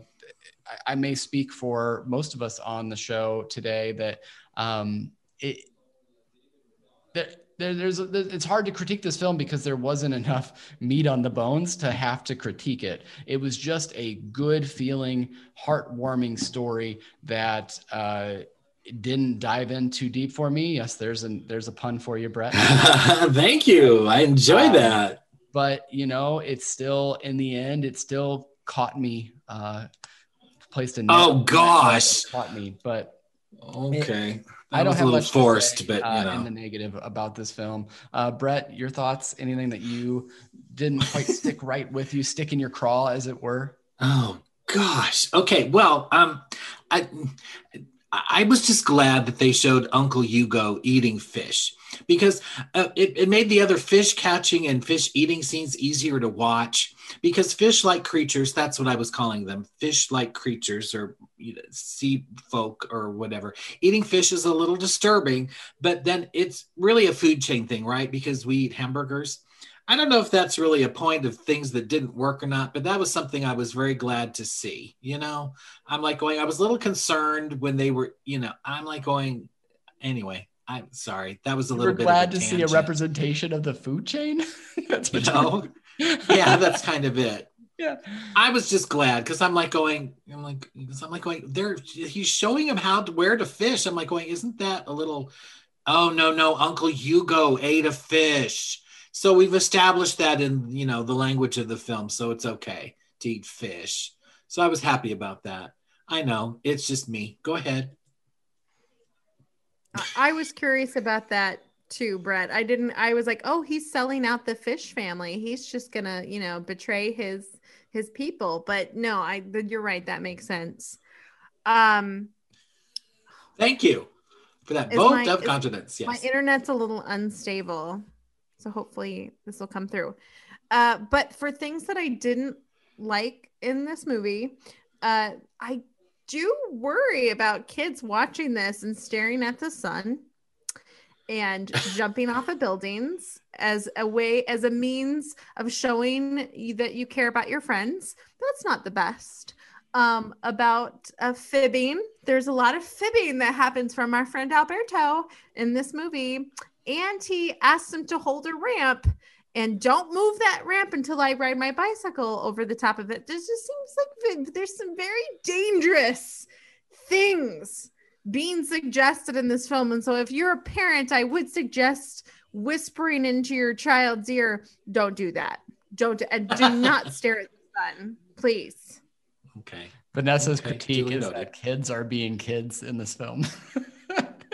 I, I may speak for most of us on the show today that um, it. That, there, there's it's hard to critique this film because there wasn't enough meat on the bones to have to critique it. It was just a good feeling, heartwarming story that uh, didn't dive in too deep for me. Yes, there's a there's a pun for you, Brett. Thank you. I enjoy Um, that. but you know, it's still in the end, it still caught me. Uh, placed a Oh, gosh. caught me, but Okay. I don't was have a little much to forced, say, but uh, you know. in the negative about this film. Uh, Brett, your thoughts? Anything that you didn't quite stick right with you, stick in your craw, as it were? Oh gosh. Okay. Well, um, I I was just glad that they showed Uncle Hugo eating fish because uh, it, it made the other fish catching and fish eating scenes easier to watch. Because fish like creatures that's what i was calling them. Fish like creatures or you know, sea folk or whatever. Eating fish is a little disturbing but then it's really a food chain thing right? Because we eat hamburgers. I don't know if that's really a point of things that didn't work or not, but that was something I was very glad to see. You know, I'm like going, I was a little concerned when they were, you know, I'm like going, anyway, I'm sorry. That was a We're little bit glad to see a representation of the food chain. That's You know? yeah, that's kind of it. yeah. I was just glad because I'm like going, I'm like, because I'm like going, there, he's showing him how to where to fish. I'm like going, isn't that a little, oh, no, no, Uncle Hugo ate a fish. So we've established that in, you know, the language of the film. So it's okay to eat fish. So I was happy about that. I know it's just me. Go ahead. I- was curious about that too, Brett. I didn't. I was like, oh, he's selling out the fish family. He's just gonna, you know, betray his his people. But no, I. You're right. That makes sense. Um, Thank you for that vote my- of confidence. my internet's a little unstable, so hopefully this will come through. Uh, but for things that I didn't like in this movie, uh, I do worry about kids watching this and staring at the sun and jumping off of buildings as a way as a means of showing you that you care about your friends. That's not the best. Um about uh, fibbing. There's a lot of fibbing that happens from our friend alberto in this movie. And he asks him to hold a ramp and don't move that ramp until I ride my bicycle over the top of it. This just seems like there's some very dangerous things being suggested in this film. And so, if you're a parent, I would suggest whispering into your child's ear, "Don't do that. Don't and do not stare at the sun, please." Okay. Vanessa's Okay, critique duly is that kids are being kids in this film.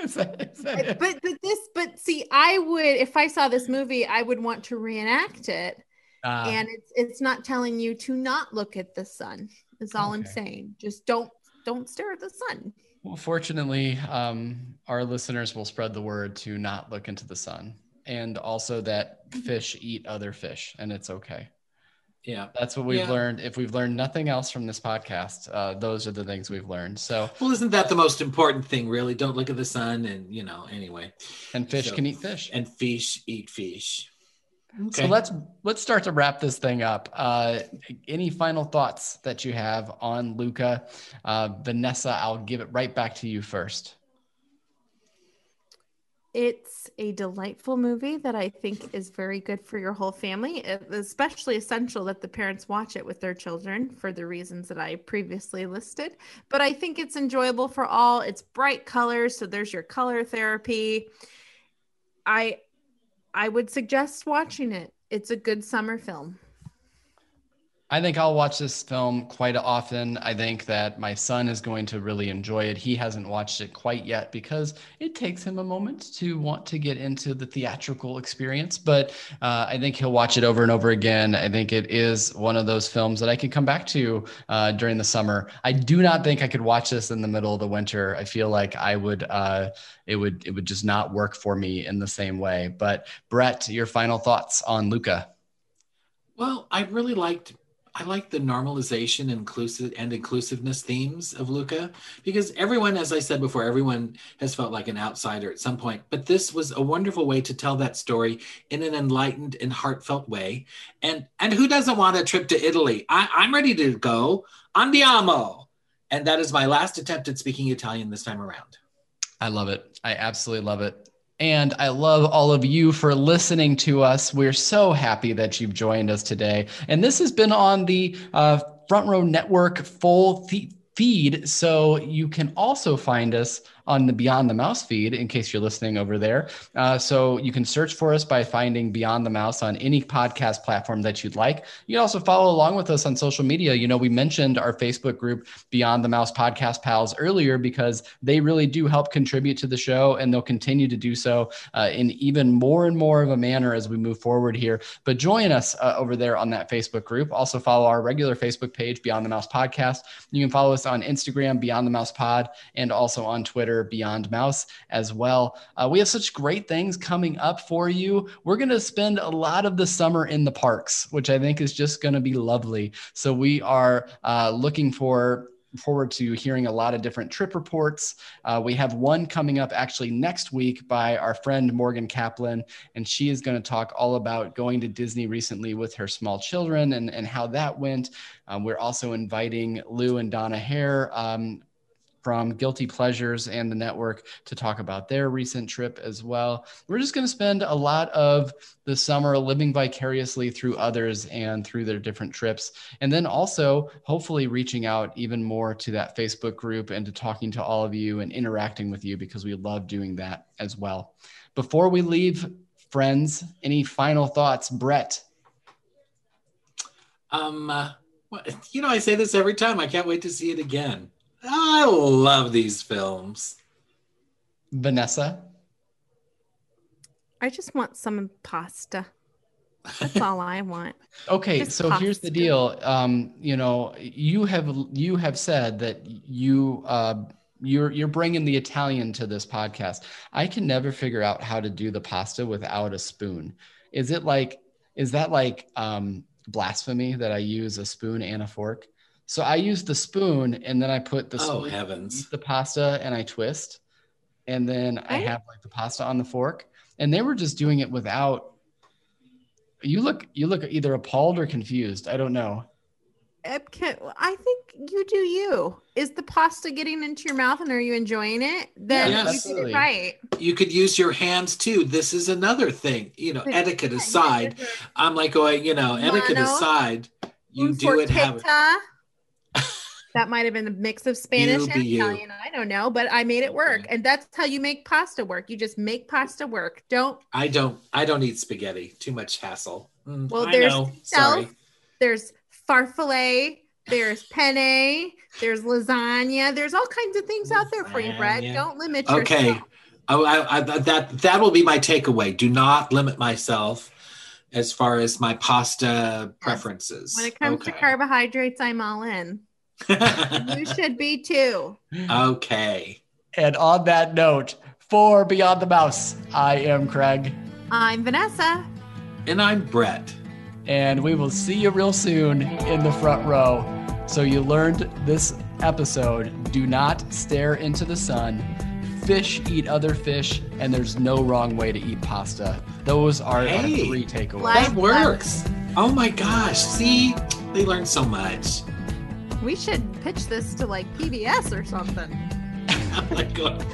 is that, is that? But but this but see, I would if I saw this movie, I would want to reenact it. Uh, and it's it's not telling you to not look at the sun. Is all i'm saying just don't don't stare at the sun. Well, fortunately, um, our listeners will spread the word to not look into the sun, and also that fish eat other fish, and it's okay. Yeah. That's what we've Yeah. learned. If we've learned nothing else from this podcast, uh, those are the things we've learned. So, Well, isn't that the most important thing, really? Don't look at the sun, and you know. Anyway, and fish So- can eat fish. and fish eat fish. So let's let's start to wrap this thing up. Uh, any final thoughts that you have on Luca, uh, Vanessa? I'll give it right back to you first. It's a delightful movie that I think is very good for your whole family. It's especially essential that the parents watch it with their children for the reasons that I previously listed. But I think it's enjoyable for all. It's bright colors, so there's your color therapy. I I would suggest watching it. It's a good summer film. I think I'll watch this film quite often. I think that my son is going to really enjoy it. He hasn't watched it quite yet because it takes him a moment to want to get into the theatrical experience. But uh, I think he'll watch it over and over again. I think it is one of those films that I can come back to uh, during the summer. I do not think I could watch this in the middle of the winter. I feel like I would. Uh, it would. It would just not work for me in the same way. But Brett, your final thoughts on Luca? Well, I really liked I like the normalization inclusive and inclusiveness themes of Luca because everyone, as I said before, everyone has felt like an outsider at some point. But this was a wonderful way to tell that story in an enlightened and heartfelt way. And and who doesn't want a trip to Italy? I, I'm ready to go. Andiamo. And that is my last attempt at speaking Italian this time around. I love it. I absolutely love it. And I love all of you for listening to us. We're so happy that you've joined us today. And this has been on the uh, Front Row Network full th- feed. So you can also find us on the Beyond the Mouse feed in case you're listening over there. Uh, so you can search for us by finding Beyond the Mouse on any podcast platform that you'd like. You can also follow along with us on social media. You know, we mentioned our Facebook group, Beyond the Mouse Podcast Pals, earlier because they really do help contribute to the show and they'll continue to do so uh, in even more and more of a manner as we move forward here. But join us uh, over there on that Facebook group. Also, follow our regular Facebook page, Beyond the Mouse Podcast. You can follow us on Instagram, Beyond the Mouse Pod, and also on Twitter. Beyond Mouse as well. Uh, we have such great things coming up for you. We're going to spend a lot of the summer in the parks, which I think is just going to be lovely. So we are uh, looking for forward to hearing a lot of different trip reports. Uh, we have one coming up actually next week by our friend Morgan Kaplan, and she is going to talk all about going to Disney recently with her small children and, and how that went. Um, we're also inviting Lou and Donna Hare um, from Guilty Pleasures and the network to talk about their recent trip as well. We're just going to spend a lot of the summer living vicariously through others and through their different trips. And then also, hopefully, reaching out even more to that Facebook group and to talking to all of you and interacting with you because we love doing that as well. Before we leave, friends, any final thoughts? Brett. Um, uh, you know, I say this every time. I can't wait to see it again. I love these films. Vanessa. I just want some pasta. That's all I want. Okay, Just so here's the deal. Um, you know, you have you have said that you uh, you're you're bringing the Italian to this podcast. I can never figure out how to do the pasta without a spoon. Is it like is that like um, blasphemy that I use a spoon and a fork? So I use the spoon and then I put the Oh heavens! the pasta and I twist, and then I Right. have like the pasta on the fork. And they were just doing it without. You look, you look either appalled or confused. I don't know. I think you do you. Is the pasta getting into your mouth and are you enjoying it? Then Yes. you did Absolutely. it right. You could use your hands too. This is another thing. You know, etiquette aside, I'm like going. You know, etiquette aside, you do it. Have it. forchetta. That might have been a mix of Spanish and be you. Italian. I don't know, but I made it work. Okay. And that's how you make pasta work. You just make pasta work. Don't I don't. I don't eat spaghetti. Too much hassle. Mm, Well, I there's. Sorry. there's farfalle, there's penne, there's lasagna, there's all kinds of things out there for you, Brett. Don't limit Okay. yourself. Oh, I, I, that that will be my takeaway. Do not limit myself as far as my pasta preferences. When it comes to carbohydrates, I'm all in. You should be too. okay. And on that note, for Beyond the Mouse, I am Craig. I'm Vanessa. And I'm Brett. And we will see you real soon in the front row. So you learned this episode do not stare into the sun. Fish eat other fish, and there's no wrong way to eat pasta. Those are Hey. our three takeaways. That works. Oh my gosh. See, they learned so much. We should pitch this to like PBS or something. Oh my God.